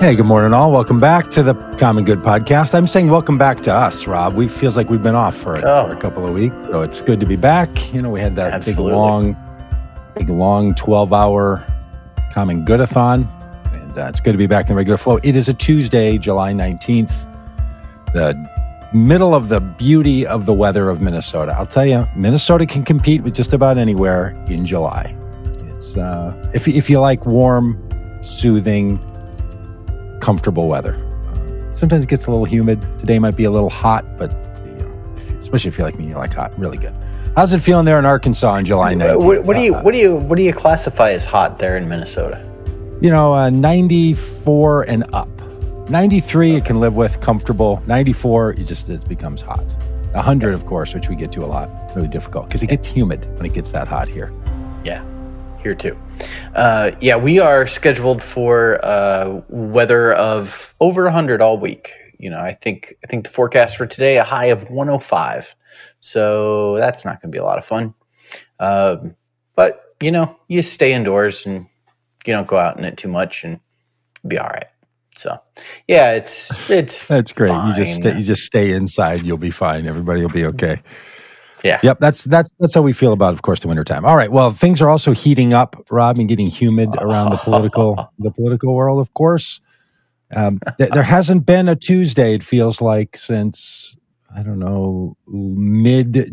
Hey, good morning, all. Welcome back to the Common Good podcast. I'm saying welcome back to us, Rob. We feels like we've been off for, Oh. for a couple of weeks, so it's good to be back. You know, we had that Absolutely. big long, big long 12 hour Common Goodathon, and uh, it's good to be back in the regular flow. It is a Tuesday, July 19th, the middle of the beauty of the weather of Minnesota. I'll tell you, Minnesota can compete with just about anywhere in July. It's uh, if if you like warm, soothing comfortable weather. Um, sometimes it gets a little humid. Today might be a little hot, but you know, if, especially if you like me, you like hot. Really good. How's it feeling there in Arkansas on July 19th? What, what do you Uh, what do you what do you classify as hot there in Minnesota? you know, uh, 94 and up. 93 you can live with, comfortable. 94, it just it becomes hot. 100, of course, which we get to a lot, really difficult because it gets humid when it gets that hot here. Yeah, here too. Uh, yeah, we are scheduled for uh, weather of over 100 all week. You know, I think I think the forecast for today a high of 105. So that's not going to be a lot of fun. Um, but you know, you stay indoors and you don't go out in it too much, and be all right. So yeah, it's it's That's great. You just stay, you just stay inside, you'll be fine. Everybody will be okay. Yeah. Yep, that's that's that's how we feel about, of course, the wintertime. All right. Well, things are also heating up, Rob, and getting humid around the political the political world, of course. Um, th- there hasn't been a Tuesday, it feels like, since I don't know, mid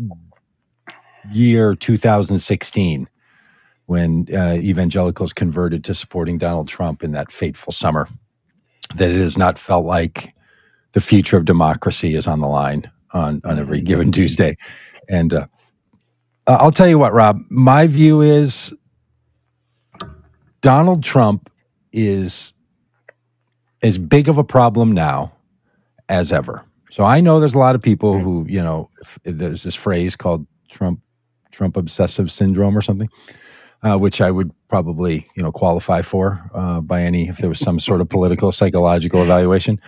year 2016, when uh, evangelicals converted to supporting Donald Trump in that fateful summer. That it has not felt like the future of democracy is on the line on on every given Tuesday. And uh, I'll tell you what, Rob, my view is Donald Trump is as big of a problem now as ever. So I know there's a lot of people who, you know, there's this phrase called Trump Trump obsessive syndrome or something, uh, which I would probably, you know, qualify for uh, by any if there was some sort of political psychological evaluation.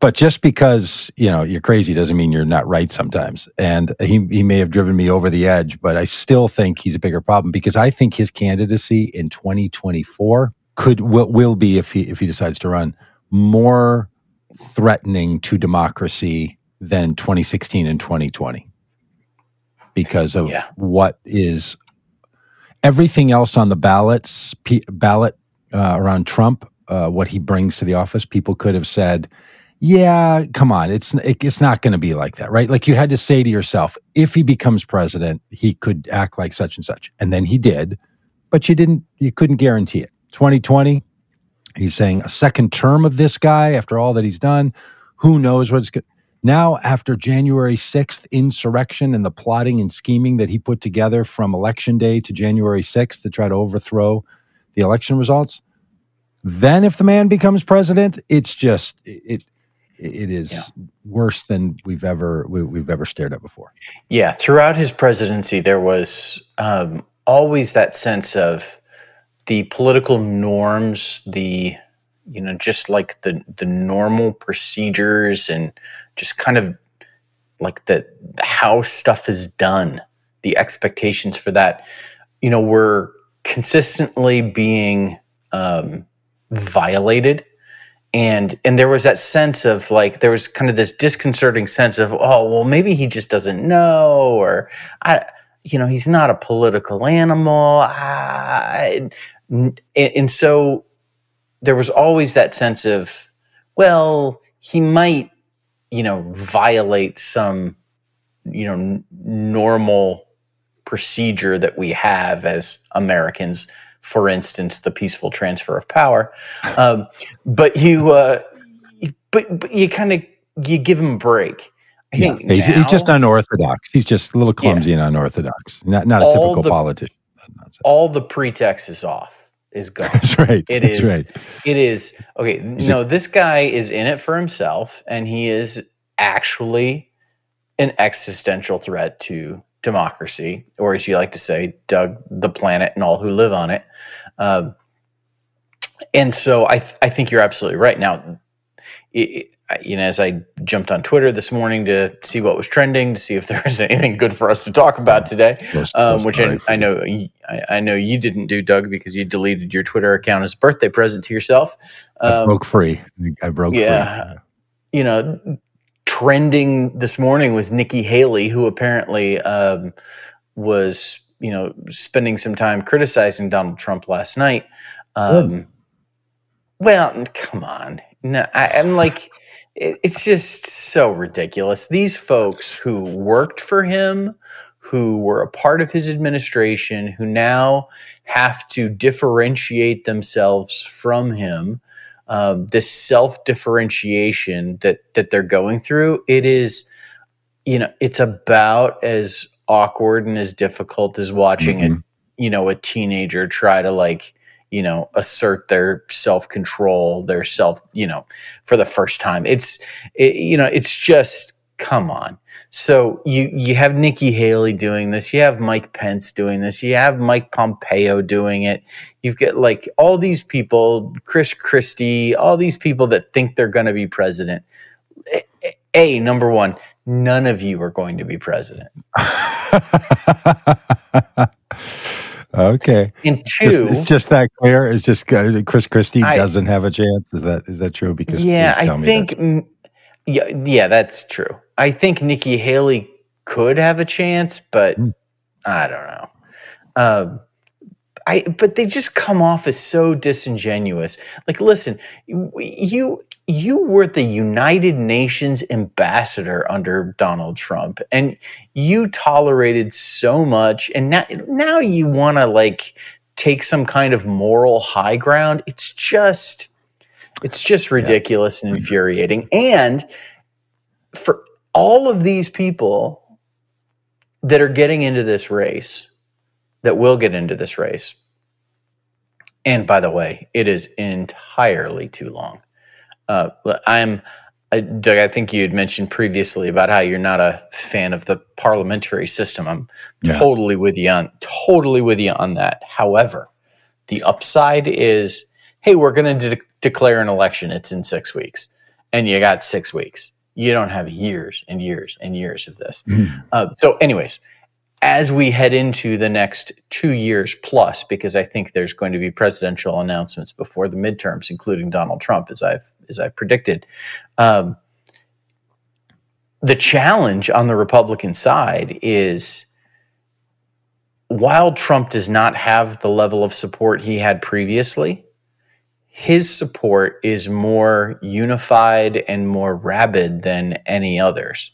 But just because you know you're crazy doesn't mean you're not right sometimes. And he he may have driven me over the edge, but I still think he's a bigger problem because I think his candidacy in 2024 could will, will be if he if he decides to run more threatening to democracy than 2016 and 2020 because of Yeah. what is everything else on the ballots p- ballot uh, around Trump, uh, what he brings to the office. People could have said, "Yeah, come on, it's it, it's not going to be like that, right?" Like you had to say to yourself, if he becomes president, he could act like such and such, and then he did, but you didn't, you couldn't guarantee it. 2020, he's saying a second term of this guy after all that he's done. Who knows what's good? Now, after January 6th insurrection and the plotting and scheming that he put together from election day to January 6th to try to overthrow the election results, then if the man becomes president, it's just it it is worse than we've ever we, we've ever stared at before. Yeah, throughout his presidency, there was um, always that sense of the political norms, the you know, just like the the normal procedures and just kind of like the, how stuff is done, the expectations for that, you know, were consistently being um, violated. And and there was that sense of like there was kind of this disconcerting sense of oh well maybe he just doesn't know or i you know he's not a political animal. Ah, and, and so there was always that sense of well he might you know violate some you know n- normal procedure that we have as americans for instance the peaceful transfer of power um, but you uh but, but you kind of you give him a break i Yeah. think he's, he's just unorthodox. He's just a little clumsy and unorthodox. Not not a All typical the- politician. All the pretext is off is gone right. It That's is- right. it is okay He's no this guy is in it for himself and he is actually an existential threat to democracy or as you like to say doug the planet and all who live on it um, and so I, th- I think you're absolutely right now it, you know, as I jumped on Twitter this morning to see what was trending, to see if there was anything good for us to talk about today, um, which I, I, know I, I, know you didn't do, Doug, because you deleted your Twitter account as a birthday present to yourself. Um, I broke free. I broke yeah, free. You know, trending this morning was Nikki Haley, who apparently um, was you know spending some time criticizing Donald Trump last night. Um, well, come on, no, I, am like, it, it's just so ridiculous. These folks who worked for him, who were a part of his administration, who now have to differentiate themselves from him. Um, this self differentiation that that they're going through, it is, you know, it's about as awkward and as difficult as watching mm-hmm. a, you know, a teenager try to like you know assert their self control their self you know for the first time. It's it, you know it's just come on. So you you have Nikki Haley doing this. You have Mike Pence doing this. You have Mike Pompeo doing it. You've got like all these people Chris Christie all these people that think they're going to be president. A number 1 none of you are going to be president Okay. And two, it's just, it's just that clear. It's just uh, Chris Christie I, doesn't have a chance. Is that is that true? Because yeah, I think yeah, yeah, that's true. I think Nikki Haley could have a chance, but mm. I don't know. Um, I but they just come off as so disingenuous. Like, listen, you you were the United Nations ambassador under Donald Trump and you tolerated so much and now now you want to like take some kind of moral high ground it's just it's just ridiculous yeah. and infuriating and for all of these people that are getting into this race that will get into this race and by the way it is entirely too long uh, I'm, I, Doug. I think you had mentioned previously about how you're not a fan of the parliamentary system. I'm yeah. totally with you on totally with you on that. However, the upside is, hey, we're going to de- declare an election. It's in six weeks, and you got six weeks. You don't have years and years and years of this. Mm. Uh, so, anyways, as we head into the next two years plus, because I think there's going to be presidential announcements before the midterms, including Donald Trump, as I've as I've predicted. Um, the challenge on the Republican side is while Trump does not have the level of support he had previously, his support is more unified and more rabid than any others.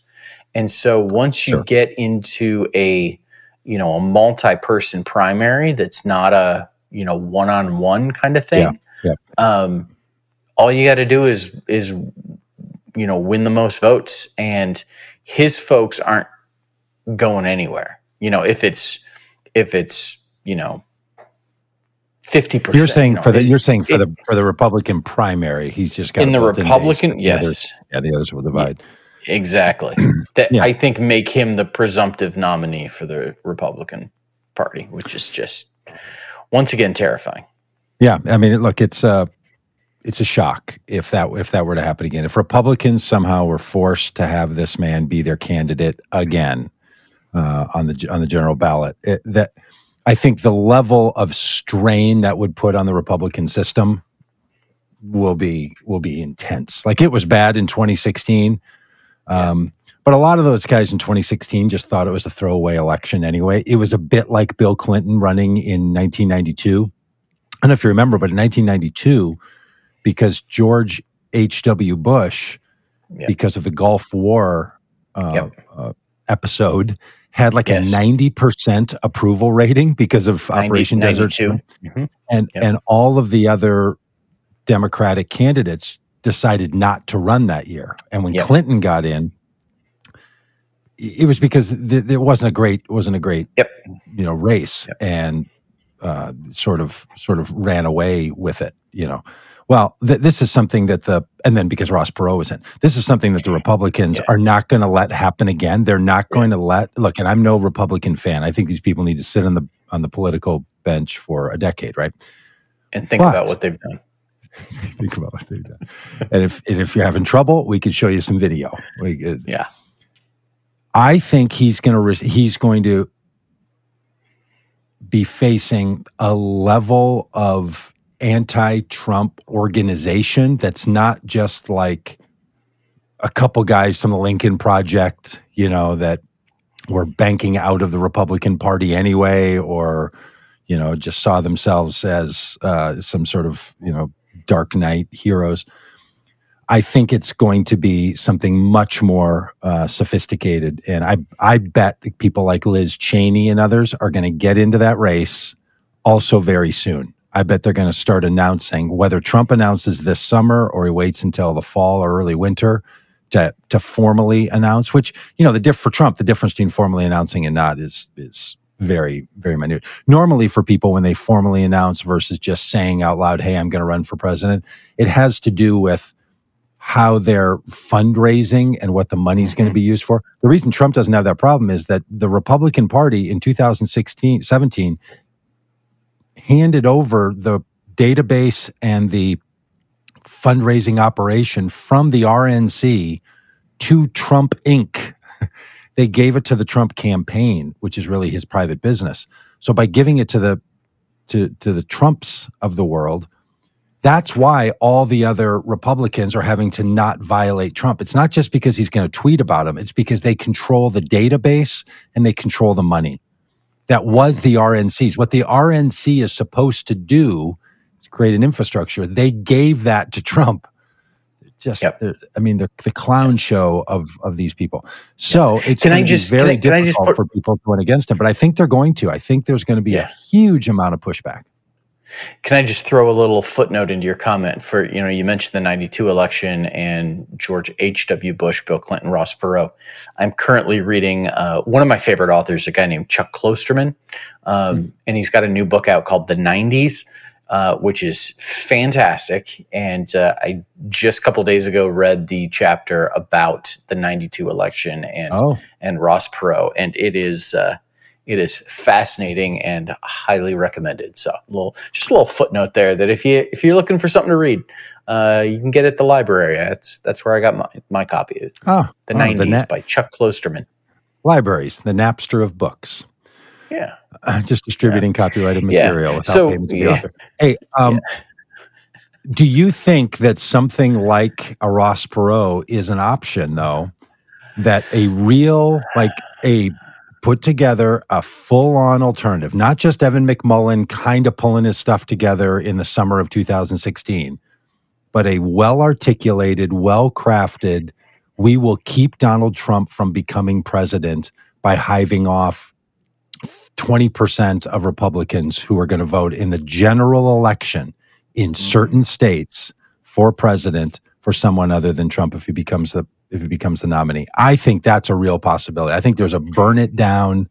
And so once you sure. get into a you know a multi-person primary that's not a you know one-on-one kind of thing, yeah. Yeah. Um, all you got to do is is you know win the most votes, and his folks aren't going anywhere. You know if it's if it's you know fifty percent. You're saying you know, for the you're saying for it, the for the Republican primary, he's just got in the Republican. In yes, the others, yeah, the others will divide. Yeah. Exactly. that yeah. I think make him the presumptive nominee for the Republican Party, which is just once again terrifying. Yeah, I mean, look, it's a uh, it's a shock if that if that were to happen again. If Republicans somehow were forced to have this man be their candidate again uh, on the on the general ballot, it, that I think the level of strain that would put on the Republican system will be will be intense. Like it was bad in 2016 um, but a lot of those guys in 2016 just thought it was a throwaway election anyway. It was a bit like Bill Clinton running in 1992. I don't know if you remember, but in 1992, because George H.W. Bush, yep. because of the Gulf War uh, yep. uh, episode, had like yes. a 90% approval rating because of 90, Operation 92. Desert mm-hmm. And, yep. and all of the other Democratic candidates decided not to run that year. And when yep. Clinton got in, it was because th- it wasn't a great wasn't a great yep. you know race yep. and uh, sort of sort of ran away with it. You know, well, th- this is something that the and then because Ross Perot was in, this is something that the Republicans yeah. are not going to let happen again. They're not going to let look. And I'm no Republican fan. I think these people need to sit on the on the political bench for a decade, right? And think but, about what they've done Think about what they've done. And if and if you're having trouble, we could show you some video. Could, Yeah. I think he's going to he's going to be facing a level of anti-Trump organization that's not just like a couple guys from the Lincoln Project, you know, that were banking out of the Republican Party anyway, or you know, just saw themselves as uh, some sort of you know dark knight heroes. I think it's going to be something much more uh, sophisticated, and I I bet people like Liz Cheney and others are going to get into that race also very soon. I bet they're going to start announcing whether Trump announces this summer or he waits until the fall or early winter to to formally announce. Which you know the diff for Trump, the difference between formally announcing and not is is very very minute. Normally, for people when they formally announce versus just saying out loud, "Hey, I'm going to run for president," it has to do with how they're fundraising and what the money's going to mm-hmm. be used for. The reason Trump doesn't have that problem is that the Republican Party in 2016 17 handed over the database and the fundraising operation from the RNC to Trump Inc. they gave it to the Trump campaign, which is really his private business. So by giving it to the to to the Trumps of the world, that's why all the other Republicans are having to not violate Trump. It's not just because he's going to tweet about him, it's because they control the database and they control the money. That was the RNC's. What the RNC is supposed to do is create an infrastructure. They gave that to Trump. Just, Yep. I mean, the, the clown show of of these people. So it's Can I just- be can very I- can I just difficult put- for people going against him. But I think they're going to. I think there's going to be Yeah. a huge amount of pushback. Can I just throw a little footnote into your comment for, you know, you mentioned the 92 election and George H.W. Bush, Bill Clinton, Ross Perot. I'm currently reading uh, one of my favorite authors, a guy named Chuck Klosterman. Um, And he's got a new book out called The 90s, uh, which is fantastic. And uh, I just a couple days ago read the chapter about the 92 election and Oh, and Ross Perot, and it is uh, it is fascinating and highly recommended. So, a little just a little footnote there that if you if you're looking for something to read, uh, you can get it at the library. That's that's where I got my my copy. Oh, The oh, '90s na- by Chuck Klosterman. libraries, the Napster of books. Yeah, just distributing copyrighted Yeah. material without So, payment to the yeah. author. Hey, um, do you think that something like a Ross Perot is an option, though? That a real, like a put together a full on alternative, not just Evan McMullin kind of pulling his stuff together in the summer of 2016, but a well articulated, well crafted, we will keep Donald Trump from becoming president by hiving off 20% of Republicans who are going to vote in the general election in certain states for president for someone other than Trump if he becomes the if he becomes the nominee. I think that's a real possibility. I think there's a burn it down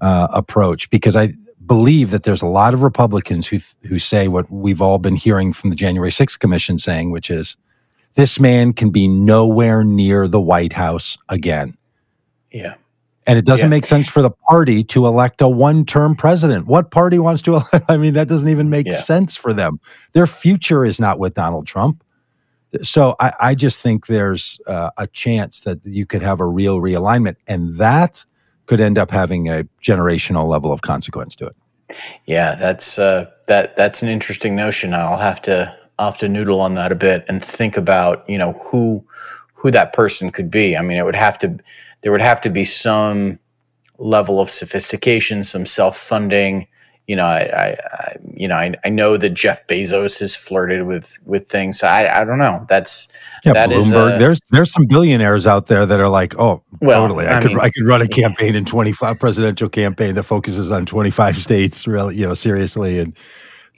uh, approach because I believe that there's a lot of Republicans who who say what we've all been hearing from the January 6th commission saying which is this man can be nowhere near the White House again. yeah, And it doesn't Yeah. make sense for the party to elect a one term president. What party wants to? I mean, that doesn't even make Yeah. sense for them. Their future is not with Donald Trump. So I, I just think there's uh, a chance that you could have a real realignment, and that could end up having a generational level of consequence to it. yeah. That's uh, that that's an interesting notion. I'll have to I'll have to noodle on that a bit and think about you know who who that person could be. I mean, it would have to there would have to be some level of sophistication, some self funding. You know, I, I, you know I, I know that Jeff Bezos has flirted with with things. I I don't know. That's Yeah, That is, Bloomberg. uh, there's there's some billionaires out there that are like, oh, Well, totally. I, I could mean- I could run a campaign in 25 presidential campaign that focuses on 25 states, really, you know, seriously. And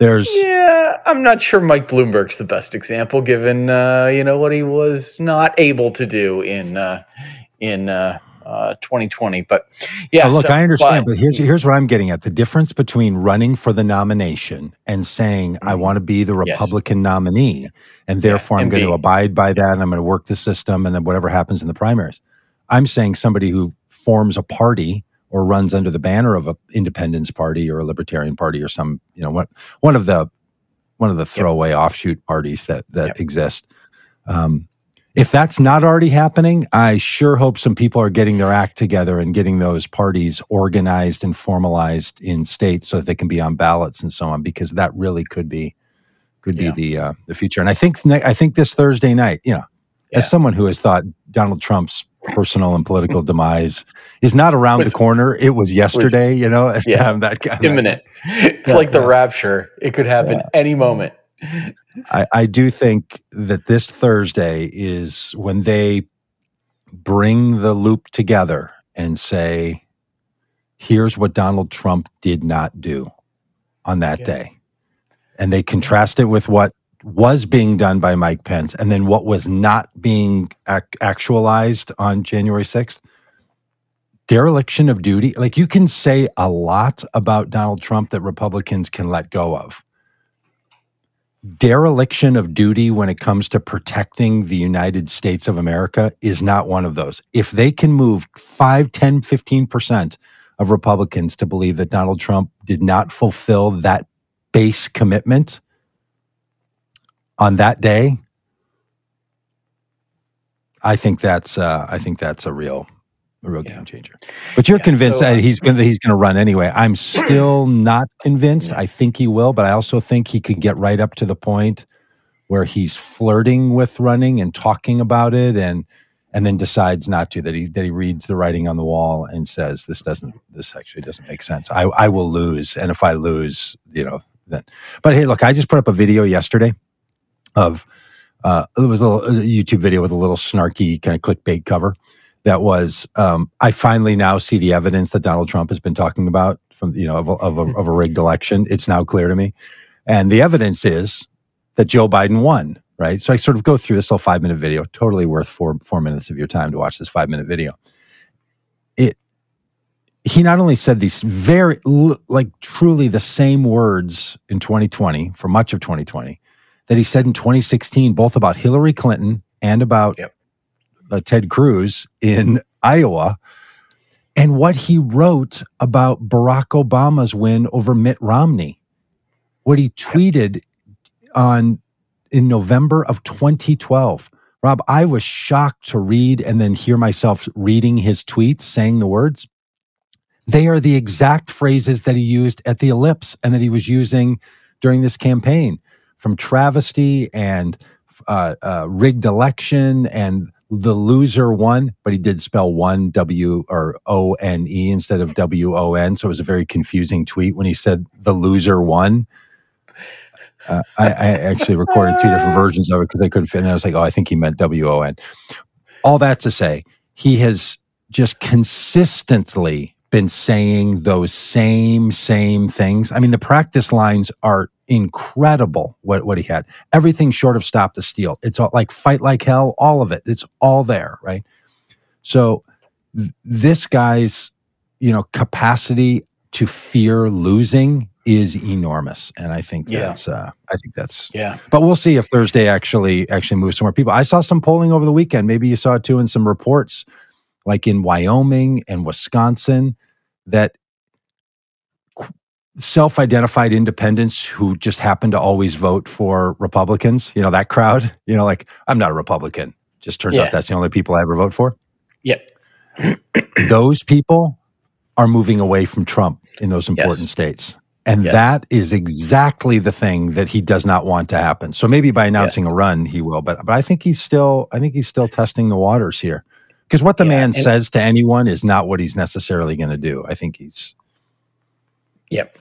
there's yeah. I'm not sure Mike Bloomberg's the best example, given uh, you know what he was not able to do in uh, in uh, uh, 2020. But yeah, Oh, look, so- I understand, but, here's here's what I'm getting at: the difference between running for the nomination and saying I Mhm. want to be the Yes. Republican nominee, and therefore I'm going to abide by that, and I'm going to work the system, and then whatever happens in the primaries. I'm saying somebody who forms a party or runs under the banner of a independence party or a libertarian party or some, you know, what one of the one of the throwaway offshoot parties that that exist. Um, if that's not already happening, I sure hope some people are getting their act together and getting those parties organized and formalized in states so that they can be on ballots and so on, because that really could be could be Yeah. the uh, the future. And I think I think this Thursday night, you know, Yeah. as someone who has thought Donald Trump's personal and political demise is not around Was- the corner, it was yesterday. you know, Yeah. Um, that guy- Imminent. It's Yeah, like the yeah. rapture. It could happen any moment. I, I do think that this Thursday is when they bring the loop together and say, here's what Donald Trump did not do on that Yeah. day. And they contrast it with what was being done by Mike Pence and then what was not being ac- actualized on January 6th. Dereliction of duty. Like you can say a lot about Donald Trump that Republicans can let go of dereliction of duty when it comes to protecting the United States of America is not one of those. If they can move 5, 10, 15% of Republicans to believe that Donald Trump did not fulfill that base commitment on that day, I think that's uh, I think that's a real a real Yeah. game changer. But you're Yeah, convinced so, that uh, he's going to he's going to run anyway. I'm still not convinced. Yeah. I think he will, but I also think he could get right up to the point where he's flirting with running and talking about it and and then decides not to that he that he reads the writing on the wall and says this doesn't this actually doesn't make sense. I I will lose and if I lose, you know, then But hey, look, I just put up a video yesterday of uh, it was a, YouTube video with a little snarky kind of clickbait cover that was um, I finally now see the evidence that Donald Trump has been talking about from you know of a, of a, of a rigged election. It's now clear to me, and the evidence is that Joe Biden won. Right, so I sort of go through this little five minute video. Totally worth four four minutes of your time to watch this five minute video. It he not only said these very like truly the same words in 2020 for much of 2020 that he said in 2016 both about Hillary Clinton and about Yep. uh, Ted Cruz in Iowa and what he wrote about Barack Obama's win over Mitt Romney. What he tweeted on in November of 2012 Rob I was shocked to read and then hear myself reading his tweets saying the words. They are the exact phrases that he used at the ellipse and that he was using during this campaign from travesty and uh, uh, rigged election and the loser won, but he did spell one W or O N E instead of W O N. So it was a very confusing tweet when he said the loser won. Uh, I, I actually recorded two different versions of it because I couldn't fit. And I was like, oh, I think he meant W O N. All that to say, he has just consistently been saying those same same things. I mean, the practice lines are incredible. What what he had, everything short of stop the steal. It's all like fight like hell. All of it. It's all there, right? So th- this guy's you know capacity to fear losing is enormous, and I think Yeah. that's uh, I think that's Yeah. but we'll see if Thursday actually actually moves some more people. I saw some polling over the weekend. Maybe you saw it too in some reports, like in Wyoming and Wisconsin, that qu- self-identified independents who just happen to always vote for Republicans. You know that crowd. You know, like I'm not a Republican. Just turns Yeah. out that's the only people I ever vote for. Yep. Those people are moving away from Trump in those important states. And Yes. that is exactly the thing that he does not want to happen. So maybe by announcing a run, he will. But but I think he's still I think he's still testing the waters here. Because what the Yeah, man says to anyone is not what he's necessarily going to do. I think he's Yep.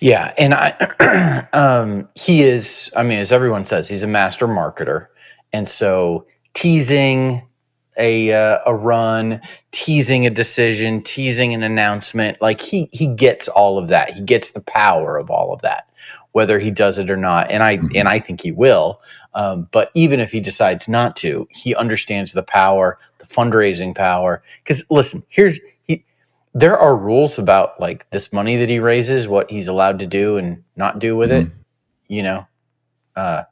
Yeah, and I um he is I mean as everyone says he's a master marketer. And so teasing a uh, a run, teasing a decision, teasing an announcement, like he he gets all of that. He gets the power of all of that whether he does it or not. And I Mhm. and I think he will. Um, but even if he decides not to, he understands the power, the fundraising power. Because listen, here's he there are rules about like this money that he raises, what he's allowed to do and not do with it. You know, uh,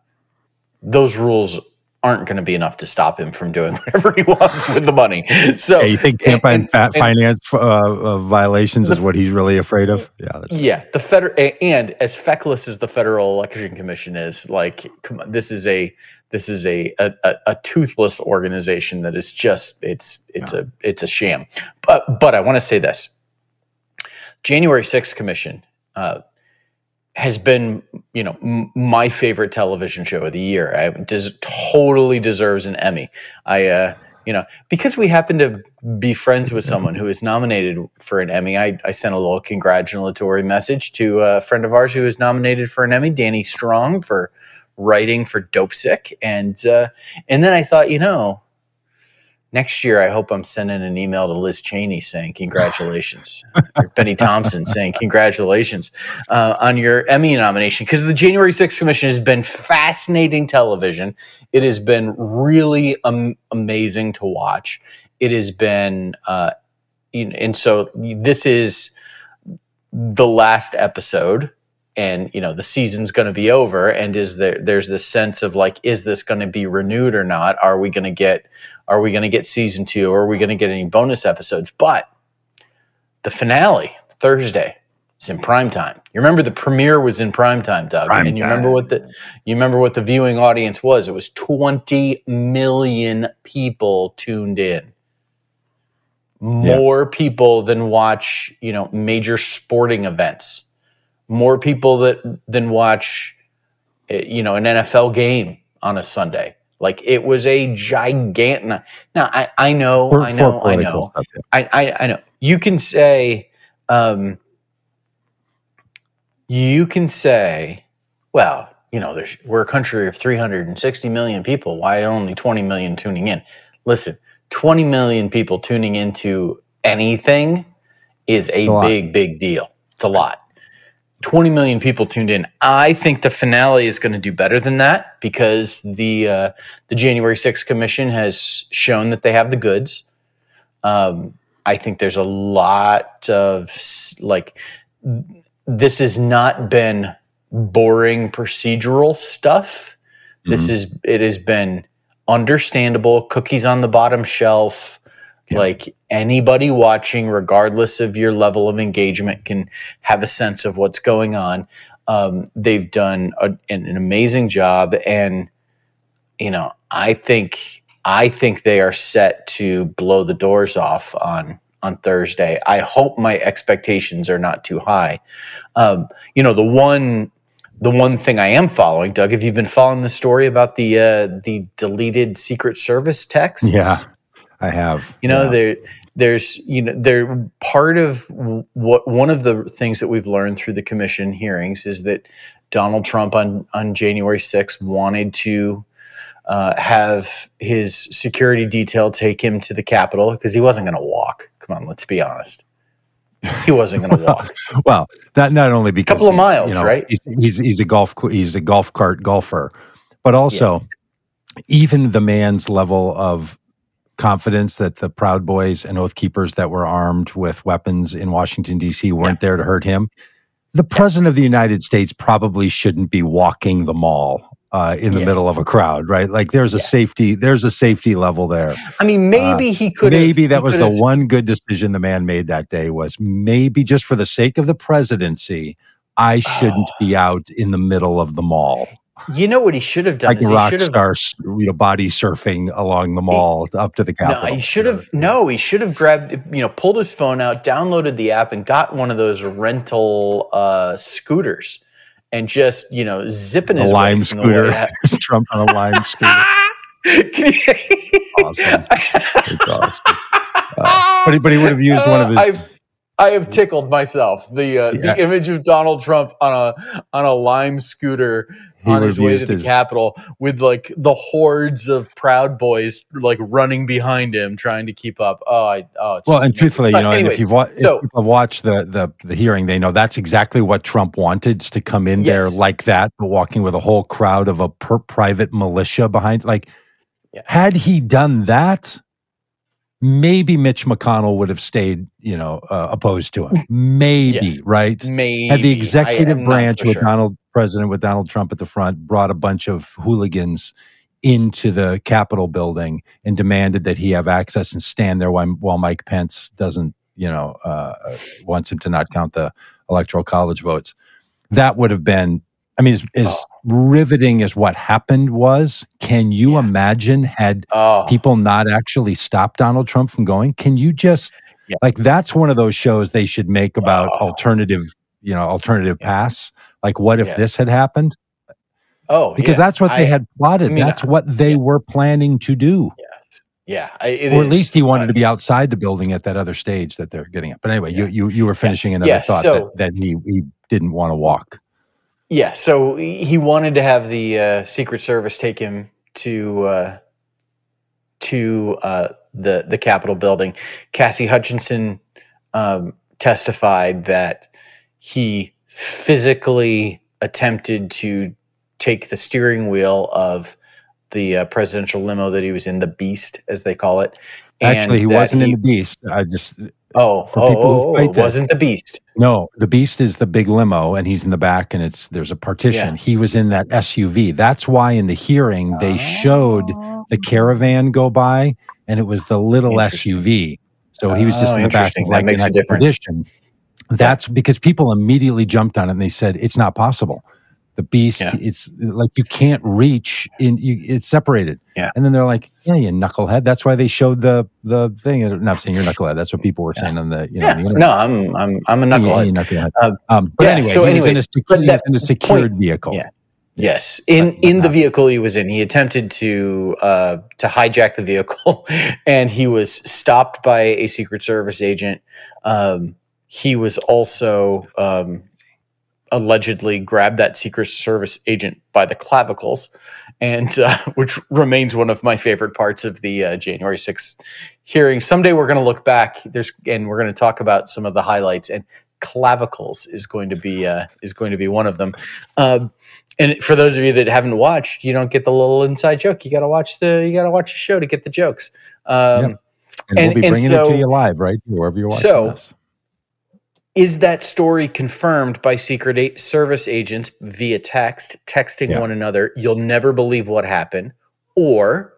those rules aren't going to be enough to stop him from doing whatever he wants with the money. So yeah, you think campaign and, finance uh, uh, violations the, is what he's really afraid of? Yeah, yeah. The federal and as feckless as the Federal Election Commission is, like, come on, this is a this is a a, a toothless organization that is just it's it's yeah. a it's a sham. But but I want to say this: January 6th Commission. Uh, has been, you know, m- my favorite television show of the year. I des- totally deserves an Emmy. I, uh, you know, because we happen to be friends with someone who is nominated for an Emmy, I, I sent a little congratulatory message to a friend of ours who is nominated for an Emmy, Danny Strong, for writing for Dopesick, and uh, and then I thought, you know, next year I hope I'm sending an email to Liz Cheney saying congratulations, or Bennie Thompson saying congratulations uh, on your Emmy nomination because the January 6th Commission has been fascinating television. It has been really um, amazing to watch. It has been, uh, you know, and so this is the last episode and you know the season's going to be over and is there there's this sense of like is this going to be renewed or not? Are we going to get are we going to get season two? Or are we going to get any bonus episodes? But the finale thursday is in prime time. You remember the premiere was in prime time doug prime and you time. remember what the you remember what the viewing audience was? It was 20 million people tuned in. More yeah. people than watch you know major sporting events more people that than watch eh, you know an NFL game on a Sunday. Like it was a gigantic. Now I, I know for, I know I know stuff, yeah. I, I I know you can say um, you can say well you know there's we're a country of 360 million people why only 20 million tuning in listen 20 million people tuning into anything is a, a big big deal it's a lot 20 million people tuned in. I think the finale is going to do better than that because the uh, the January 6th commission has shown that they have the goods. Um, I think there's a lot of like this has not been boring procedural stuff. Mm-hmm. This is it has been understandable, cookies on the bottom shelf, yeah. Like anybody watching, regardless of your level of engagement, can have a sense of what's going on. Um, they've done a, an, an amazing job, and you know, I think I think they are set to blow the doors off on on Thursday. I hope my expectations are not too high. Um, you know, the one the one thing I am following, Doug, have you been following the story about the uh, the deleted Secret Service texts? Yeah, I have. You know, yeah. there there's you know they're part of what one of the things that we've learned through the commission hearings is that Donald Trump on on January 6th wanted to uh, have his security detail take him to the Capitol because he wasn't going to walk. Come on, let's be honest. He wasn't going to walk. well, that not only because a couple of miles, you know, right? He's, he's, he's a golf he's a golf cart golfer, but also yeah. even the man's level of confidence that the Proud Boys and Oath Keepers that were armed with weapons in Washington, D.C. weren't yeah. there to hurt him. The yeah. President of the United States probably shouldn't be walking the mall uh, in the yes. middle of a crowd, right? Like there's a yeah. safety, there's a safety level there. I mean, maybe uh, he could. Maybe that was the one good decision the man made that day. Was maybe just for the sake of the presidency, I shouldn't oh. be out in the middle of the mall. You know what he should have done? Like a rock star, you know, body surfing along the mall he, up to the Capitol. No, he should have. No, he should have grabbed, you know, pulled his phone out, downloaded the app, and got one of those rental uh, scooters, and just you know, zipping his lime scooter. Trump on a lime scooter. awesome. It's awesome. Uh, but, he, but he would have used one of his. I've, I have tickled myself. The uh, yeah. the image of Donald Trump on a on a lime scooter he on his way to the his... Capitol with like the hordes of Proud Boys like running behind him, trying to keep up. Oh, I oh. well, and amazing. truthfully, but you know, anyways, if you've wa- so, if watched the, the the hearing, they know that's exactly what Trump wanted to come in yes. there like that, walking with a whole crowd of a per- private militia behind. Like, yeah. had he done that, maybe Mitch McConnell would have stayed, you know, uh, opposed to him. Maybe, yes, right? Maybe. Had the executive branch so with sure. Donald President with Donald Trump at the front brought a bunch of hooligans into the Capitol building and demanded that he have access and stand there while, while Mike Pence doesn't, you know, uh, wants him to not count the electoral college votes. That would have been, I mean, as, as Oh. riveting as what happened was, can you Yeah. imagine had Oh, people not actually stopped Donald Trump from going? Can you just Yeah. like that's one of those shows they should make about Oh. alternative, you know, alternative Yeah. pass. Like what if Yeah. this had happened? oh, Because yeah. that's what they had plotted. I mean, that's what they yeah. were planning to do. Yeah, I- it or at least he wanted uh, to be outside the building at that other stage that they're getting at. But anyway, you Yeah. you you were finishing another Yeah, thought so- that, that he he didn't want to walk. Yeah, so he wanted to have the uh, Secret Service take him to uh, to uh, the the Capitol building. Cassie Hutchinson um, testified that he physically attempted to take the steering wheel of the uh, presidential limo that he was in, the Beast, as they call it. Actually, he wasn't in the Beast. I just Oh, for oh, people who oh, oh, fight it this. wasn't the Beast. No, the Beast is the big limo, and he's in the back, and it's there's a partition. Yeah. He was in that SUV. That's why in the hearing they showed the oh. caravan go by, and it was the little SUV. So he was just Oh, in the back of That like makes an a difference. That's because people immediately jumped on it and they said it's not possible. The Beast, Yeah. it's like you can't reach in. You, it's separated. Yeah. And then they're like, "Yeah, you knucklehead." That's why they showed the the thing. I'm not saying you're knucklehead. That's what people were saying on the you know. Yeah, the no, I'm I'm I'm a knucklehead. knucklehead. Uh, um, but yeah, anyway, so was in a, anyways, sec- but that in a secured vehicle. yeah. Yes, in in the vehicle he was in, he attempted to uh, to hijack the vehicle, and he was stopped by a Secret Service agent. Um, he was also um, allegedly grabbed that Secret Service agent by the clavicles, and uh, which remains one of my favorite parts of the uh, January 6th hearing. Someday we're going to look back. There's and we're going to talk about some of the highlights and clavicles is going to be uh, is going to be one of them. Um, and for those of you that haven't watched, you don't get the little inside joke. You got to watch the you got to watch the show to get the jokes. Um, Yep. And- And, we'll be and bringing it to you live, right? Wherever you're watching So- this. Is that story confirmed by Secret A- Service agents via text, texting Yeah. one another? You'll never believe what happened, or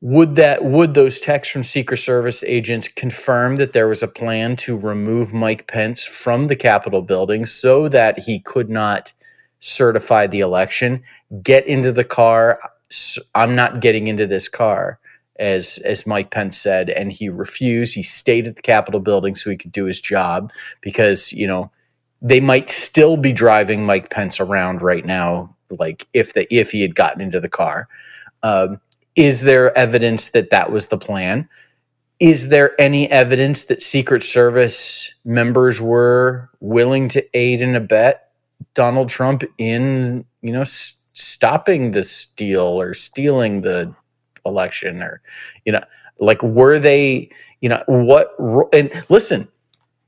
would that would those texts from Secret Service agents confirm that there was a plan to remove Mike Pence from the Capitol building so that he could not certify the election? Get into the car. i'm not getting into this car as as Mike Pence said, and he refused. He stayed at the Capitol building so he could do his job because you know they might still be driving Mike Pence around right now, like if the if he had gotten into the car. Um, is there evidence that that was the plan? Is there any evidence that Secret Service members were willing to aid and abet Donald Trump in, you know, s- stopping the steal or stealing the election or, you know, like were they, you know, what? And listen,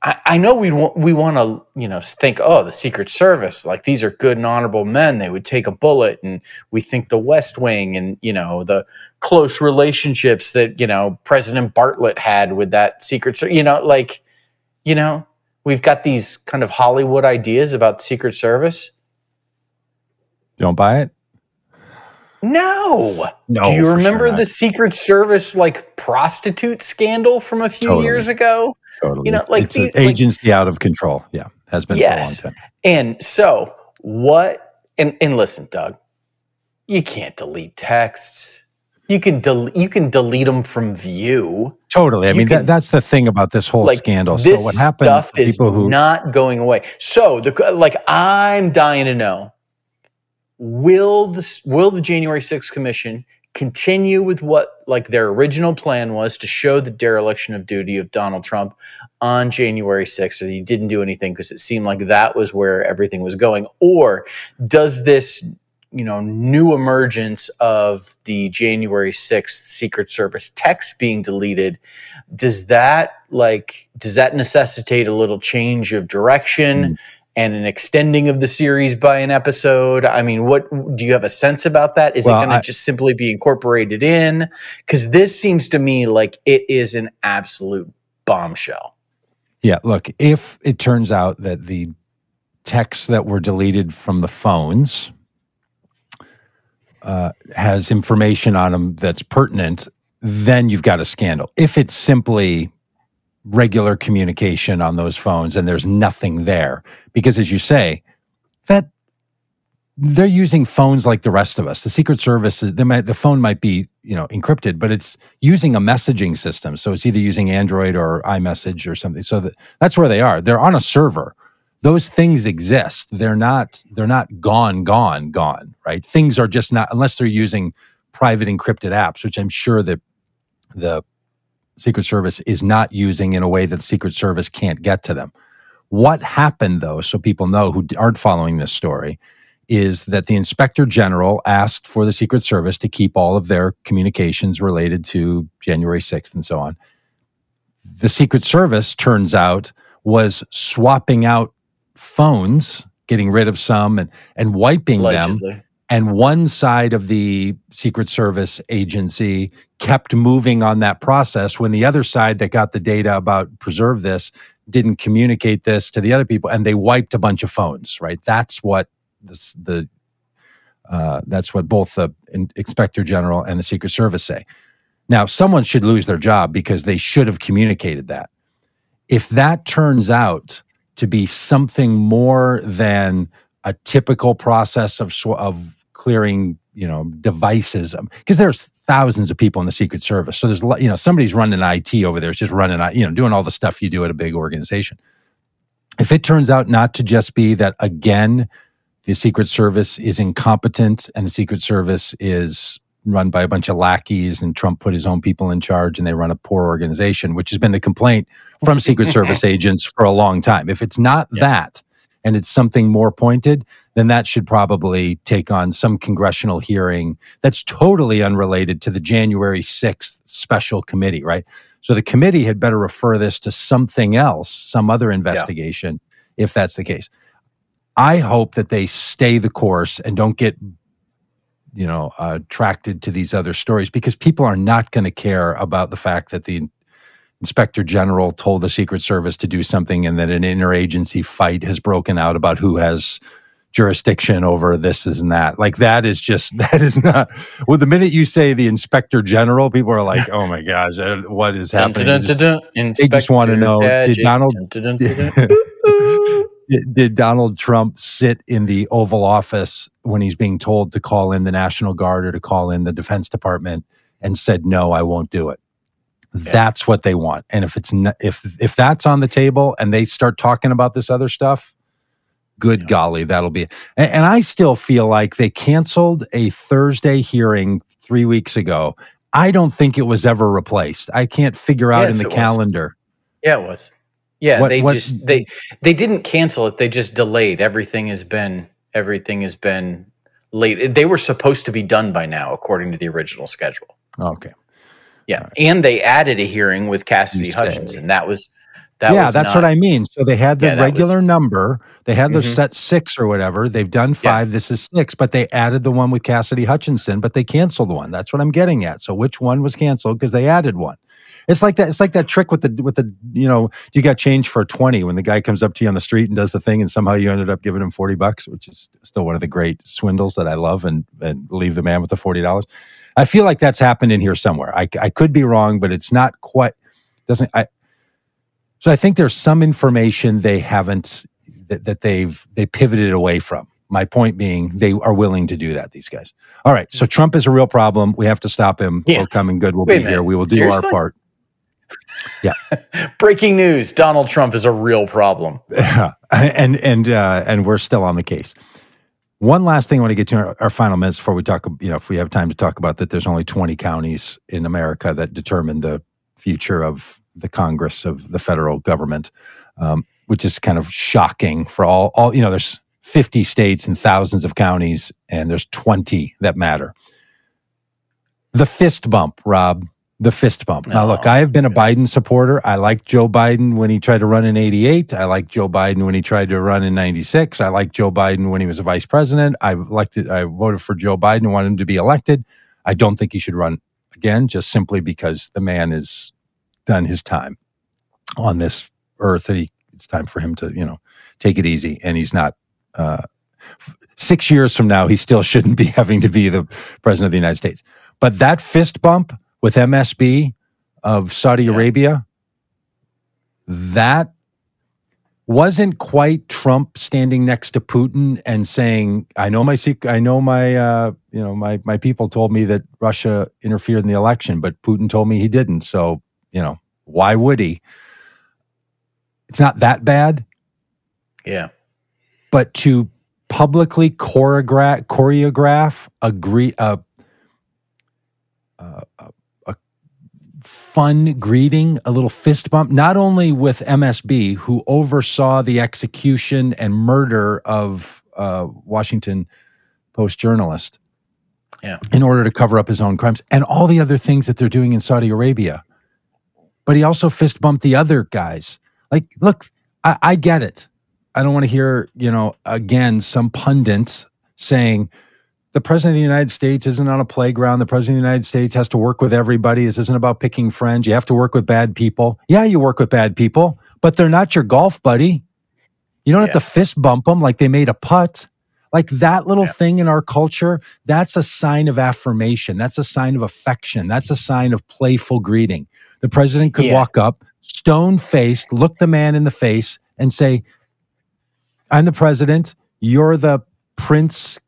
I, know we want we want to, you know, think, oh, the Secret Service, like these are good and honorable men. They would take a bullet, and we think the West Wing and you know the close relationships that you know President Bartlet had with that Secret Service. You know, like, you know, we've got these kind of Hollywood ideas about Secret Service. Don't buy it? No. No. Do you for sure remember the Secret Service like prostitute scandal from a few Totally. years ago? Totally. you know, like it's these- like- agency out of control. Yeah, has been Yes. for a long time. And so what and and listen, Doug, you can't delete texts. You can del- you can delete them from view. Totally. I You mean, can- that, that's the thing about this whole like scandal. this so what happened? stuff is people who not going away. So the like I'm dying to know will the will the January 6th commission continue with what like their original plan was to show the dereliction of duty of Donald Trump on January 6th or he didn't do anything because it seemed like that was where everything was going or does this you know new emergence of the January 6th Secret Service text being deleted does that like does that necessitate a little change of direction Mm. And an extending of the series by an episode. I mean what do you have a sense about that? Is Well, it going to just simply be incorporated in? Because this seems to me like it is an absolute bombshell. Yeah, look, if it turns out that the texts that were deleted from the phones uh, has information on them that's pertinent, then you've got a scandal. If it's simply regular communication on those phones and there's nothing there, because as you say, that they're using phones like the rest of us. The Secret Service is might, the phone might be you know encrypted, but it's using a messaging system. So it's either using Android or iMessage or something. So that, that's where they are. They're on a server those things exist. They're not they're not gone, gone, gone, right? Things are just not unless they're using private encrypted apps, which I'm sure that the Secret Service is not using in a way that the Secret Service can't get to them. What happened though, so people know who aren't following this story, is that the Inspector General asked for the Secret Service to keep all of their communications related to January 6th and so on. The Secret Service turns out was swapping out phones, getting rid of some and and wiping Allegedly. them. And one side of the Secret Service agency kept moving on that process when the other side that got the data about preserve this didn't communicate this to the other people and they wiped a bunch of phones, right? That's what this, the uh, that's what both the inspector general and the Secret Service say. Now, someone should lose their job because they should have communicated that. If that turns out to be something more than a typical process of of clearing you know devices because um, there's thousands of people in the secret service so there's you know somebody's running IT over there it's just running you know doing all the stuff you do at a big organization if it turns out not to just be that again the secret service is incompetent and the secret service is run by a bunch of lackeys and Trump put his own people in charge and they run a poor organization, which has been the complaint from Secret Service agents for a long time. If it's not yeah. that and it's something more pointed, then that should probably take on some congressional hearing that's totally unrelated to the January 6th special committee, right? So the committee had better refer this to something else, some other investigation, yeah. if that's the case. I hope that they stay the course and don't get you know uh, attracted to these other stories because people are not going to care about the fact that the inspector general told the secret service to do something and that an interagency fight has broken out about who has jurisdiction over this and that. Like that is just that is not well the minute you say the inspector general people are like oh my gosh uh, what is happening? dun, dun, dun, just, they just want to know did donald did Donald Trump sit in the Oval Office when he's being told to call in the National Guard or to call in the Defense Department and said no, I won't do it? Yeah. That's what they want. And if it's n- if if that's on the table and they start talking about this other stuff, good yeah. golly, that'll be. And, and I still feel like they canceled a Thursday hearing three weeks ago. I don't think it was ever replaced. I can't figure out yes, in the calendar. Was. Yeah, it was. Yeah, what, they what, just they they didn't cancel it. They just delayed. Everything has been everything has been late. They were supposed to be done by now, according to the original schedule. Okay. Yeah, right. and they added a hearing with Cassidy Hutchinson. That was that. Yeah, was that's not, what I mean. So they had the yeah, regular was, number. They had the mm-hmm. set six or whatever. They've done five. Yeah. This is six, but they added the one with Cassidy Hutchinson. But they canceled one. That's what I'm getting at. So which one was canceled because they added one? It's like that. It's like that trick with the with the you know you got change for twenty when the guy comes up to you on the street and does the thing and somehow you ended up giving him forty bucks, which is still one of the great swindles that I love and and leave the man with the forty dollars. I feel like that's happened in here somewhere. I I could be wrong, but it's not quite doesn't I. So I think there's some information they haven't that, that they've they pivoted away from. My point being, they are willing to do that. These guys. All right. So Trump is a real problem. We have to stop him. Yeah. coming good We will Wait be here. We will do Seriously? our part. Yeah. Breaking news: Donald Trump is a real problem. Yeah. And and uh, and we're still on the case. One last thing I want to get to our, our, final minutes before we talk. You know, if we have time to talk about that, there's only 20 counties in America that determine the future of the Congress of the federal government, um, which is kind of shocking for all. All you know, there's 50 states and thousands of counties, and there's 20 that matter. The fist bump, Rob the fist bump. Now, look, I have been a Biden supporter. I liked Joe Biden when he tried to run in 88. I liked Joe Biden when he tried to run in 96. I liked Joe Biden when he was a vice president. I elected, I voted for Joe Biden and wanted him to be elected. I don't think he should run again, just simply because the man has done his time on this earth and he, it's time for him to, you know, take it easy. And he's not, uh, Six years from now, he still shouldn't be having to be the president of the United States. But that fist bump with MSB of Saudi Yeah. Arabia, that wasn't quite Trump standing next to Putin and saying, "I know my secret. I know my, uh, you know, my my people told me that Russia interfered in the election, but Putin told me he didn't. So, you know, why would he?" It's not that bad, Yeah. but to publicly choreograph choreograph agree a a, a, a fun greeting, a little fist bump, not only with MSB, who oversaw the execution and murder of uh, Washington Post journalist, Yeah. in order to cover up his own crimes, and all the other things that they're doing in Saudi Arabia. But he also fist bumped the other guys. Like, look, I, I get it. I don't want to hear, you know, again, some pundit saying the president of the United States isn't on a playground. The president of the United States has to work with everybody. This isn't about picking friends. You have to work with bad people. Yeah, you work with bad people, but they're not your golf buddy. You don't have to fist bump them like they made a putt. Like that little Yeah. thing in our culture, that's a sign of affirmation. That's a sign of affection. That's a sign of playful greeting. The president could Yeah. walk up, stone faced, look the man in the face, and say, I'm the president. You're the prince,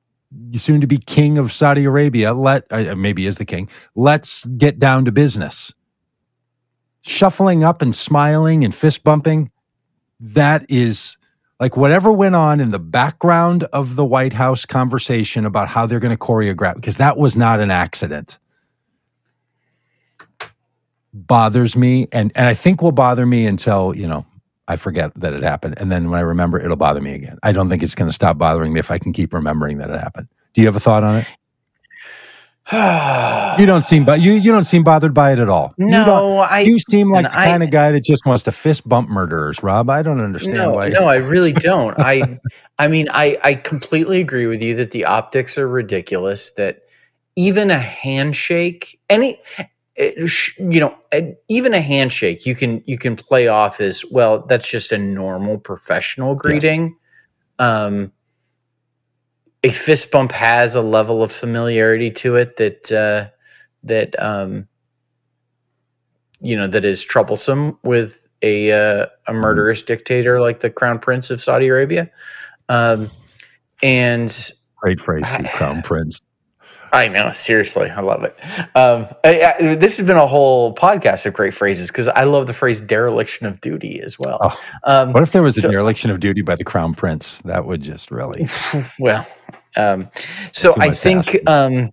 soon to be king of Saudi Arabia. Let uh, maybe is the king. Let's get down to business. Shuffling up and smiling and fist bumping. That is like whatever went on in the background of the White House conversation about how they're going to choreograph, because that was not an accident. Bothers me, and and I think will bother me until you know I forget that it happened, and then when I remember, it'll bother me again. I don't think it's going to stop bothering me if I can keep remembering that it happened. Do you have a thought on it? You don't seem, but you you don't seem bothered by it at all. you, no, I you seem like the I- kind of guy that just wants to fist bump murderers, Rob. I don't understand no, why. no, I really don't. I, I mean, I, I completely agree with you that the optics are ridiculous. That even a handshake, any, you know, eh, even a handshake, you can you can play off as well. That's just a normal professional greeting. Um, a fist bump has a level of familiarity to it that uh, that um, you know that is troublesome with a uh, a murderous dictator like the crown prince of Saudi Arabia. Um, and Great phrase, I- Crown Prince. I know, seriously, I love it. Um, I, I, this has been a whole podcast of great phrases because I love the phrase dereliction of duty as well. Oh, um, What if there was a dereliction of duty by the Crown Prince? That would just really. well, um, so I think um,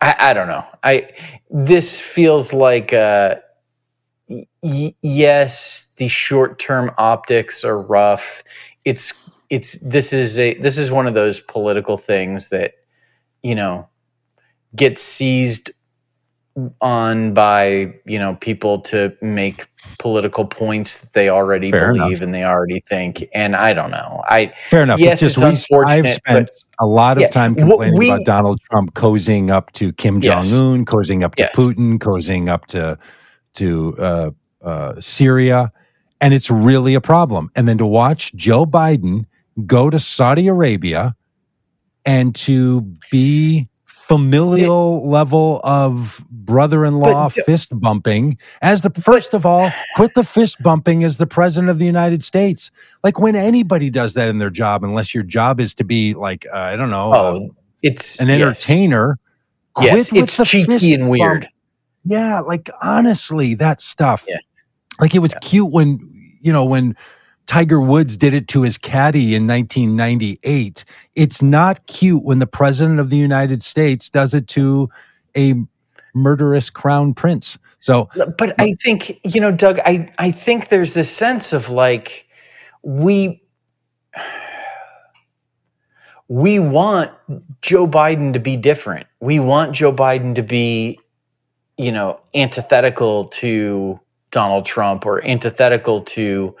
I, I don't know. I this feels like uh, y- yes, the short term optics are rough. It's it's this is a this is one of those political things that you know get seized on by you know people to make political points that they already Fair believe enough. and they already think and i don't know i Fair enough. Yes, it's it's just we, I've unfortunate, spent a lot of Yeah, time complaining we- about Donald Trump cozying up to Kim Jong Yes. Un, cozying up to Yes. Putin, cozying up to to uh, uh, Syria, and it's really a problem. And then to watch Joe Biden go to Saudi Arabia and to be familial level of brother-in-law But- fist bumping as the first of all quit the fist bumping as the president of the united states like when anybody does that in their job unless your job is to be like uh, i don't know uh, oh it's an entertainer yes, quit with it's cheeky and weird bump. yeah like honestly that stuff Yeah. like it was Yeah. cute when you know when tiger woods did it to his caddy in 1998 it's not cute when the president of the united states does it to a murderous crown prince. So but i think you know doug i i think there's this sense of like we we want joe biden to be different. We want joe biden to be you know antithetical to donald trump or antithetical to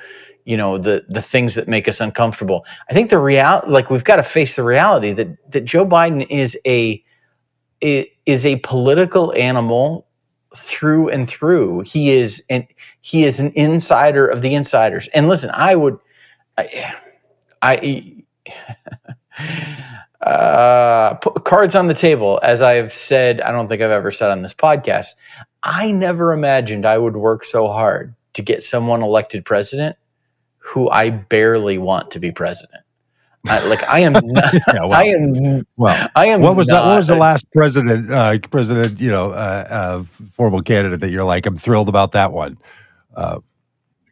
you know the the things that make us uncomfortable i think the real like we've got to face the reality that that joe biden is a is a political animal through and through. He is and he is an insider of the insiders. And listen, I would I, I uh, put cards on the table. As I've said, I don't think I've ever said on this podcast. I never imagined I would work so hard to get someone elected president who I barely want to be president. I, like I am, not, yeah, well, I am. Well, I am. What was that? What was the last president? Uh, president, you know, uh, uh, formal candidate that you're like, I'm thrilled about that one. Uh,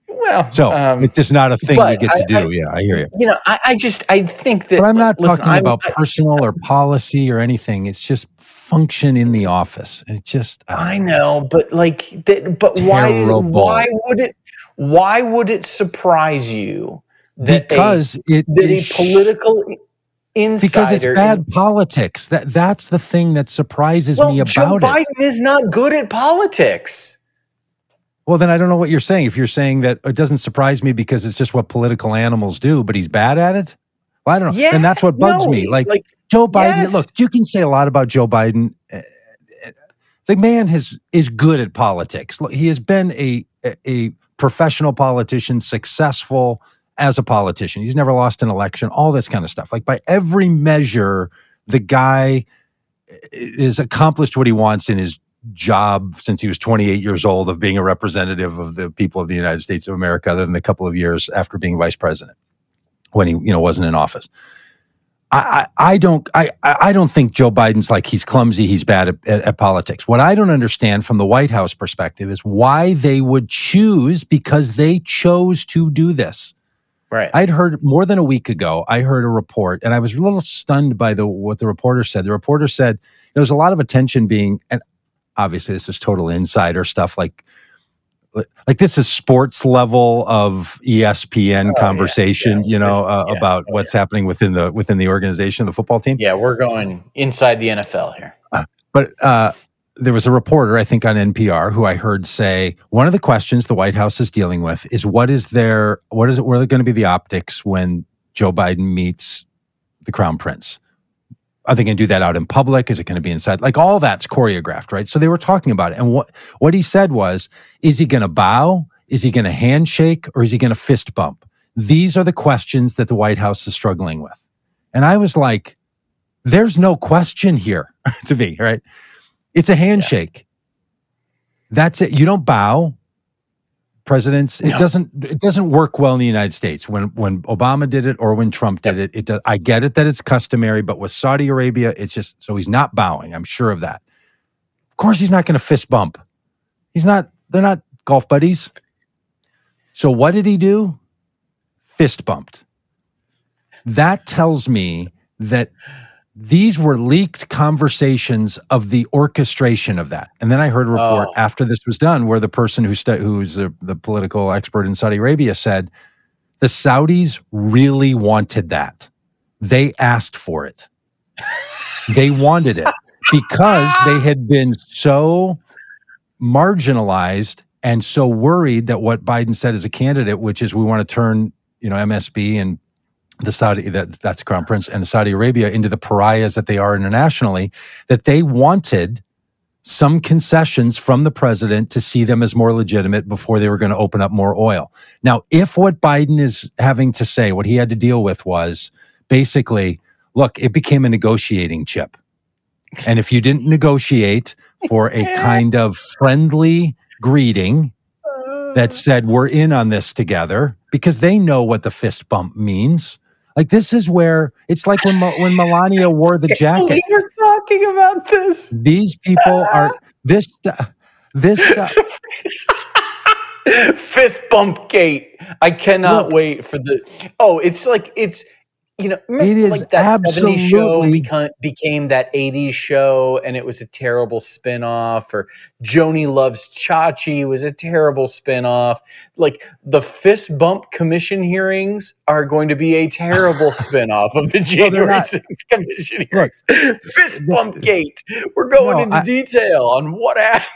well, so um, it's just not a thing you get to I, do. I, yeah, I hear you. You know, I, I, just I think that. But I'm not listen, talking I'm, about personal or policy or anything. It's just function in the office. It just. I, know, but like that. But why? Why would it? Why would it surprise you that because a, it that a political insider because it's bad in, politics. That that's the thing that surprises well, me about it. Joe it. Biden is not good at politics. Well, then I don't know what you're saying. If you're saying that it doesn't surprise me because it's just what political animals do, but he's bad at it. Well, I don't know. Yeah, and that's what bugs no, me. Like, like Joe Biden. Yes. Look, you can say a lot about Joe Biden. Eh, eh, the man has is good at politics. He has been a a professional politician, successful as a politician. He's never lost an election. All this kind of stuff. Like by every measure, the guy has accomplished what he wants in his job since he was 28 years old of being a representative of the people of the United States of America, other than the couple of years after being vice president when he you know wasn't in office. I, I, I don't I, I don't think Joe Biden's like he's clumsy, he's bad at, at, at politics. What I don't understand from the White House perspective is why they would choose because they chose to do this. Right. I'd heard more than a week ago, I heard a report and I was a little stunned by the what the reporter said. The reporter said there was a lot of attention being and obviously this is total insider stuff like like this is sports level of ESPN oh, conversation, yeah, yeah. you know, uh, yeah. about oh, what's happening within the within the organization, of the football team. Yeah, we're going inside the NFL here. Uh, but uh, there was a reporter, I think, on NPR, who I heard say one of the questions the White House is dealing with is what is their what is it? What are going to be the optics when Joe Biden meets the Crown Prince? Are they going to do that out in public? Is it going to be inside? Like all that's choreographed, right? So they were talking about it. And what, what he said was, is he going to bow? Is he going to handshake or is he going to fist bump? These are the questions that the White House is struggling with. And I was like, there's no question here to me, right? It's a handshake. Yeah. That's it. You don't bow presidents. It no. doesn't it doesn't work well in the United States. When when Obama did it or when Trump did yep. it, it does, I get it that it's customary, but with Saudi Arabia, it's just so he's not bowing. I'm sure of that. Of course, he's not going to fist bump. He's not. They're not golf buddies. So what did he do? Fist bumped. That tells me that these were leaked conversations of the orchestration of that. And then I heard a report oh. after this was done where the person who stu- who's a, uh, the political expert in Saudi Arabia said the Saudis really wanted that. They asked for it. they wanted it because they had been so marginalized and so worried that what Biden said as a candidate, which is we want to turn, you know, MSB and the Saudi that that's Crown Prince and Saudi Arabia into the pariahs that they are internationally, that they wanted some concessions from the president to see them as more legitimate before they were going to open up more oil. Now, if what Biden is having to say, what he had to deal with was basically, look, it became a negotiating chip. And if you didn't negotiate for a kind of friendly greeting that uh. said, we're in on this together, because they know what the fist bump means. Like this is where it's like when when Melania wore the jacket. We were talking about this. These people are this this fist bump gate. I cannot Look, wait for the. Oh, it's like it's you know, it is like that absolutely 70s show become, became that 80s show and it was a terrible spinoff, or Joanie Loves Chachi was a terrible spinoff. Like the fist bump commission hearings are going to be a terrible spinoff of the January well, 6th commission hearings. Look, fist bump gate. We're going no, into I, detail on what happened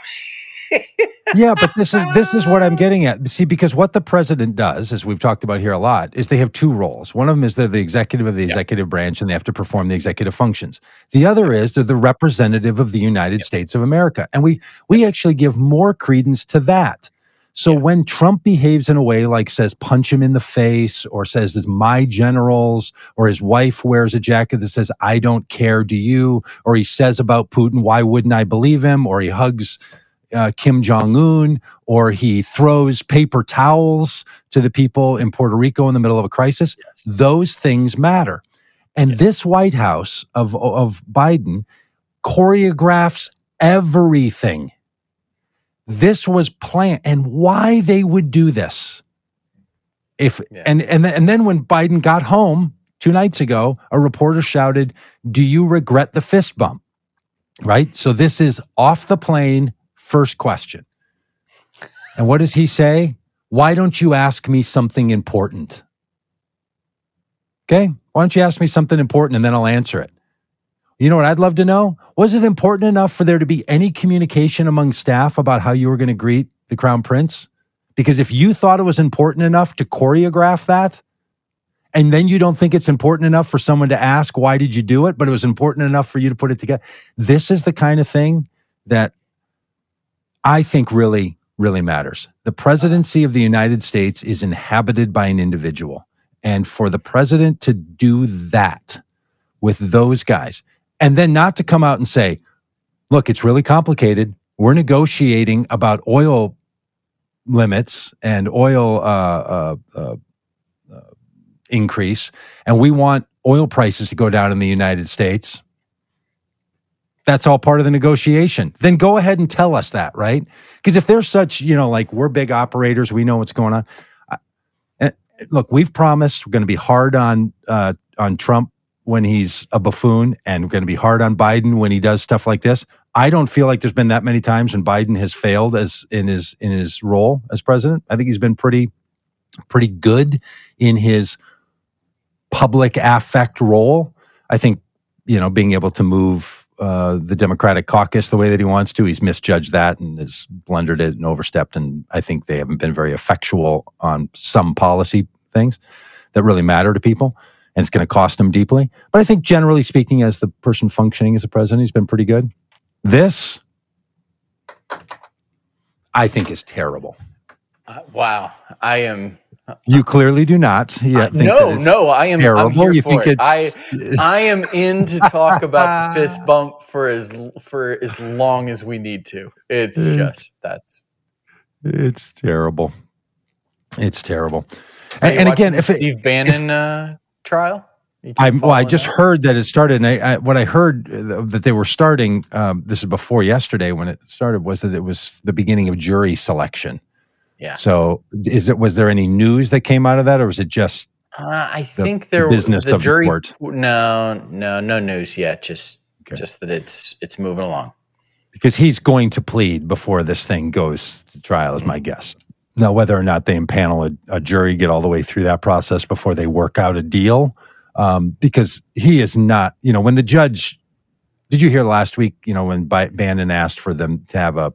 yeah, but this is this is what I'm getting at. See, because what the president does, as we've talked about here a lot, is they have two roles. One of them is they're the executive of the executive branch and they have to perform the executive functions. The other is they're the representative of the United States of America. And we we actually give more credence to that. So Yeah. when Trump behaves in a way like says punch him in the face or says it's my generals or his wife wears a jacket that says I don't care do you or he says about Putin why wouldn't I believe him or he hugs uh, Kim Jong Un or he throws paper towels to the people in Puerto Rico in the middle of a crisis Yes. those things matter. And Yeah. this White House of of Biden choreographs everything. This was planned, and why they would do this. If Yeah. and and and then when Biden got home two nights ago, a reporter shouted, "Do you regret the fist bump?" Right. So this is off the plane. First question. And what does he say? Why don't you ask me something important? Okay. Why don't you ask me something important and then I'll answer it? You know what I'd love to know? Was it important enough for there to be any communication among staff about how you were going to greet the crown prince? Because if you thought it was important enough to choreograph that, and then you don't think it's important enough for someone to ask, why did you do it? But it was important enough for you to put it together. This is the kind of thing that I think really, really matters. The presidency of the United States is inhabited by an individual. And for the president to do that with those guys, and then not to come out and say, look, it's really complicated. We're negotiating about oil limits and oil uh, uh, uh, uh, increase, and we want oil prices to go down in the United States. That's all part of the negotiation. Then go ahead and tell us that, right? Because if there's such, you know, like we're big operators, we know what's going on. I- look, we've promised we're going to be hard on uh, on Trump when he's a buffoon, and we're going to be hard on Biden when he does stuff like this. I don't feel like there's been that many times when Biden has failed as in his in his role as president. I think he's been pretty pretty good in his public affect role. I think you know being able to move uh, the Democratic caucus the way that he wants to. He's misjudged that and has blundered it and overstepped. And I think they haven't been very effectual on some policy things that really matter to people. And it's going to cost him deeply. But I think generally speaking, as the person functioning as a president, he's been pretty good. This, I think, is terrible. Uh, wow. I am. You clearly do not. Yeah, no, no. I am. I'm here You for think it. I I am in to talk about the fist bump for as for as long as we need to. It's just that's. it's terrible. It's terrible. And, and again, if it, Steve Bannon uh, trial, I well, I just that? heard that it started. And I, I, what I heard uh, that they were starting. Um, this is before yesterday when it started. Was that it was the beginning of jury selection? Yeah. So is it? Was there any news that came out of that, or was it just Uh, I the think there business the of the jury. court? no, no, no news yet. Just Okay. just that it's it's moving along. because he's going to plead before this thing goes to trial? Is my guess. Now, whether or not they impanel a, a jury, get all the way through that process before they work out a deal, um, because he is not. You know, when the judge. Did you hear last week? You know, when Bannon asked for them to have a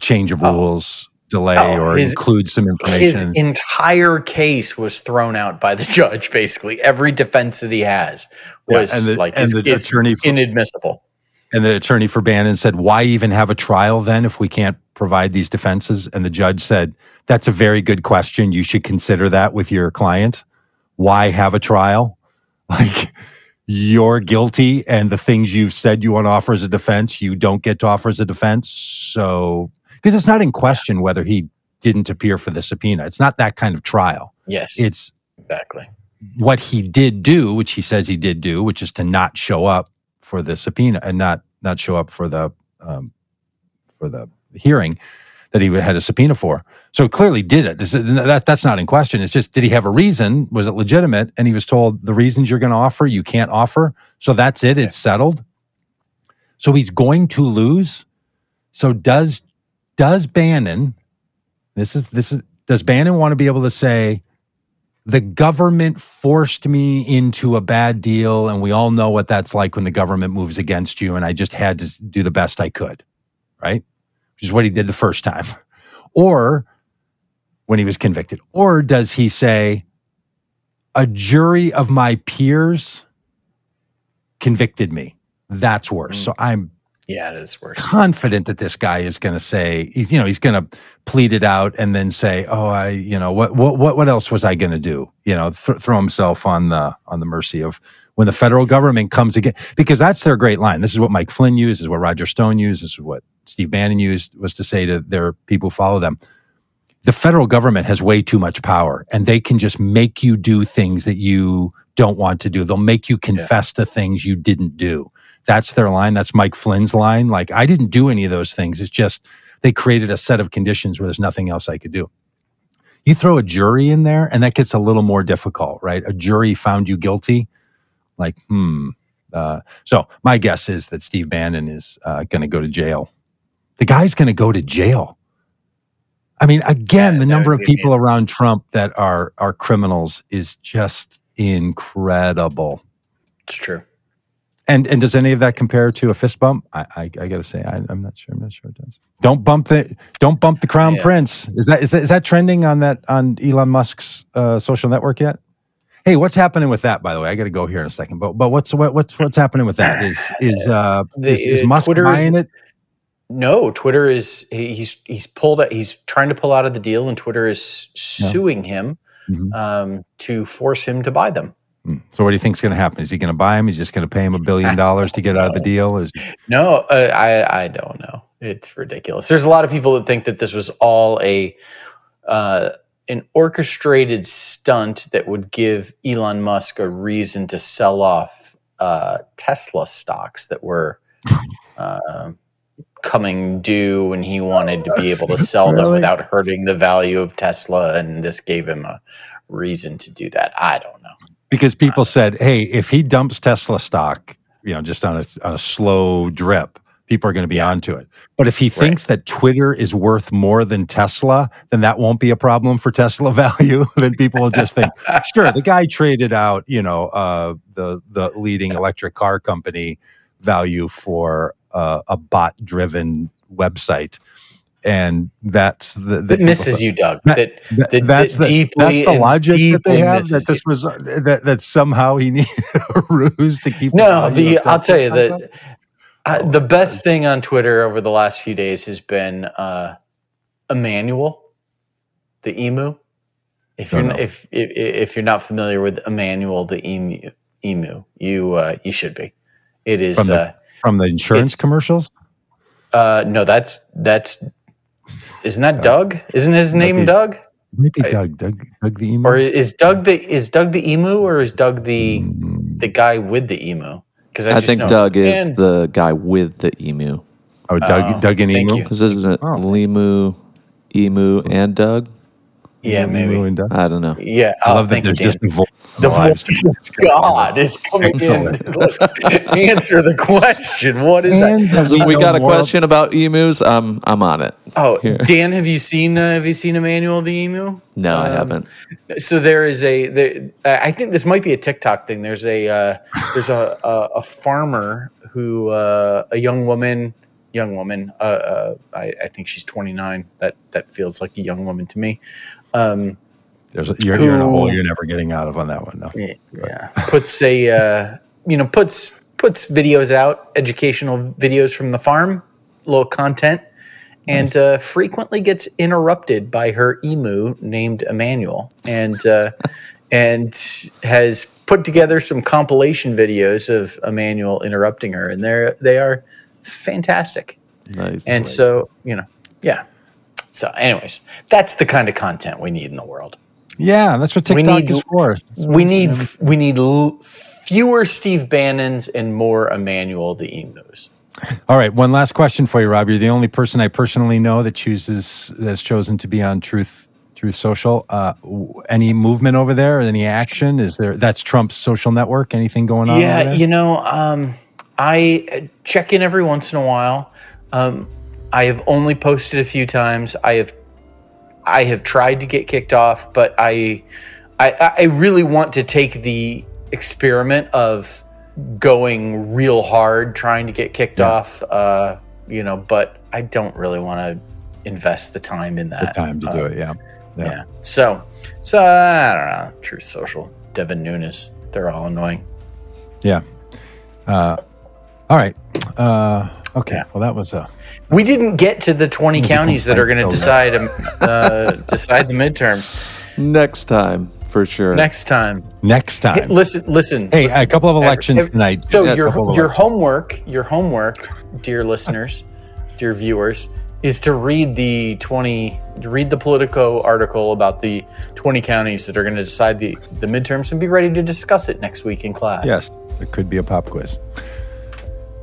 change of Oh. rules, delay, Oh, or his- include some information. His entire case was thrown out by the judge. Basically, every defense that he has Yeah, was and the, like and is, the is attorney for, inadmissible. And the attorney for Bannon said, Why even have a trial then if we can't provide these defenses? And the judge said, That's a very good question. You should consider that with your client. Why have a trial? Like, you're guilty, and the things you've said you want to offer as a defense, you don't get to offer as a defense. So, because it's not in question whether he didn't appear for the subpoena, it's not that kind of trial. Yes, It's exactly. what he did do, which he says he did do, which is to not show up for the subpoena and not not show up for the um, for the hearing that he had a subpoena for. So clearly did it- That that's not in question. It's just did he have a reason? Was it legitimate? And he was told the reasons you're going to offer you can't offer. So that's it. It's settled. So he's going to lose. So does does Bannon? This is this is does Bannon want to be able to say? the government forced me into a bad deal and we all know what that's like when the government moves against you and i just had to do the best i could right which is what he did the first time or when he was convicted? Or does he say a jury of my peers convicted me. That's worse. Mm. so i'm Yeah, it is worse. confident that this guy is going to say he's you know he's going to plead it out and then say oh i you know what what what, what else was i going to do? You know th- throw himself on the on the mercy of when the federal government comes again because that's their great line. This is what mike flynn used this is what roger stone used this is what steve bannon used was to say to their people who follow them the federal government has way too much power and they can just make you do things that you don't want to do they'll make you confess to things you didn't do that's their line. That's Mike Flynn's line. Like, I didn't do any of those things. It's just they created a set of conditions where there's nothing else I could do. You throw a jury in there, and that gets a little more difficult, right? A jury found you guilty. Like, hmm. Uh, so my guess is that Steve Bannon is uh, going to go to jail. The guy's going to go to jail. I mean, again, the number of people around Trump that are are criminals is just incredible. It's true. And and does any of that compare to a fist bump? I I, I got to say I, I'm not sure. I'm not sure it does. Don't bump the don't bump the crown Yeah. prince. Is that is that is that trending on that on Elon Musk's uh, social network yet? Hey, what's happening with that? By the way, I got to go here in a second. But but what's what, what's what's happening with that? Is is uh is, is Musk buying it? No, Twitter is he's he's pulled out, he's trying to pull out of the deal, and Twitter is suing him Mhm. um, to force him to buy them. Hmm. So what do you think's going to happen? Is he going to buy him? He's just going to pay him a billion dollars to get out of the deal? Is No, uh, I I don't know. It's ridiculous. There's a lot of people that think that this was all a uh, an orchestrated stunt that would give Elon Musk a reason to sell off uh, Tesla stocks that were uh, coming due, and he wanted to be able to sell them Really? without hurting the value of Tesla, and this gave him a reason to do that. I don't know. because people said, "Hey, if he dumps Tesla stock, you know, just on a on a slow drip, people are going to be onto it. But if he thinks that Twitter is worth more than Tesla, then that won't be a problem for Tesla value. then people will just think, sure, the guy traded out, you know, uh, the the leading electric car company value for uh, a bot driven website." And that's the, the people misses you, Doug. That- That, that- that- that's, that the, deeply that's the logic that they have. That this was uh, that that somehow he needed a ruse to keep. No, the I'll tell you that uh, Oh, the best gosh. thing on Twitter over the last few days has been uh, Emmanuel, the emu. If you're if, if if you're not familiar with Emmanuel, the emu, emu, you uh, you should be. It is the- uh, from the insurance it's- commercials. uh, no, that's that's isn't that Doug? Isn't his name be- Doug? Maybe I- Doug, Doug, Doug the emu, Or is Doug the is Doug the emu or is Doug the Mm, the guy with the emu? Because I, just think know- Doug is the guy with the emu. oh, Doug, Oh, Doug and emu. you. Because isn't it Oh. Limu, Emu, and Doug? Yeah, Emu maybe. and I don't know. Yeah, I oh, love that thank you, there's Dan. just a voice. the on voice stream. of God is coming Excellent. in. Look, answer the question. What is And that? So we got a more- question about emus. Um, I'm on it. Oh, Here. Dan, have you seen uh, have you seen Emmanuel the emu? No, I Um, haven't. So there is a there, I think this might be a TikTok thing. There's a uh, there's a, a a farmer who uh, a young woman young woman uh, uh, I, I think she's 29. That that feels like a young woman to me. Um, There's a, you're, you're in a hole you're never getting out of on that one. No. Yeah, puts a uh, you know puts puts videos out, educational videos from the farm, little content, and uh, frequently gets interrupted by her emu named Emmanuel, and uh, and has put together some compilation videos of Emmanuel interrupting her, and they're they are fantastic. Nice. And so you know, yeah. So, anyways, that's the kind of content we need in the world Yeah, that's what We TikTok need- is for. we need we need l- fewer Steve Bannons and more Emmanuel the emus. All right, one last question for you, Rob. You're the only person I personally know that chooses that's chosen to be on Truth Truth Social. Uh, any movement over there? Any action? Is there? That's Trump's social network. Anything going on? Yeah, you know, um, I check in every once in a while. Um, I have only posted a few times. I have I have tried to get kicked off, but I I, I really want to take the experiment of going real hard trying to get kicked Yeah. off. Uh, you know, but I don't really want to invest the time in that. the time to Uh, do it. Yeah. Yeah. Yeah. So, so I don't know. Truth Social, Devin Nunes, they're all annoying. Yeah. Uh, all right. Uh, Okay. Well, that was a. We didn't get to the 20 counties that are going to decide um, uh, decide the midterms Next time, for sure. next time. Next time. Listen, listen. Hey, listen. a couple of elections Every- tonight. So Yeah, your your elections. homework, your homework, dear listeners, dear viewers, is to read the 20 read the Politico article about the 20 counties that are going to decide the the midterms and be ready to discuss it next week in class. Yes, it could be a pop quiz.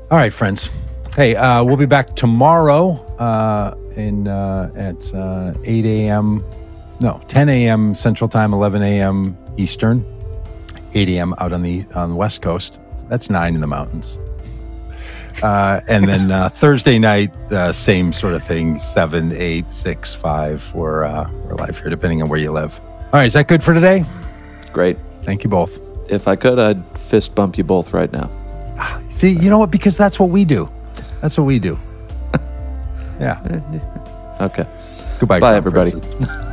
All right, friends. Hey, uh, we'll be back tomorrow uh, in uh, at uh, 8 a.m. No, 10 a.m. Central Time, 11 a.m. Eastern, 8 a.m. out on the on the West Coast. That's nine in the mountains. Uh, and then uh, Thursday night, uh, same sort of thing. Seven, eight, six, five. We're uh, we're live here, depending on where you live. All right, is that good for today? Great. Thank you both. If I could, I'd fist bump you both right now. See, you know what? Because that's what we do. That's what we do. Yeah. Okay. Goodbye. Bye, everybody.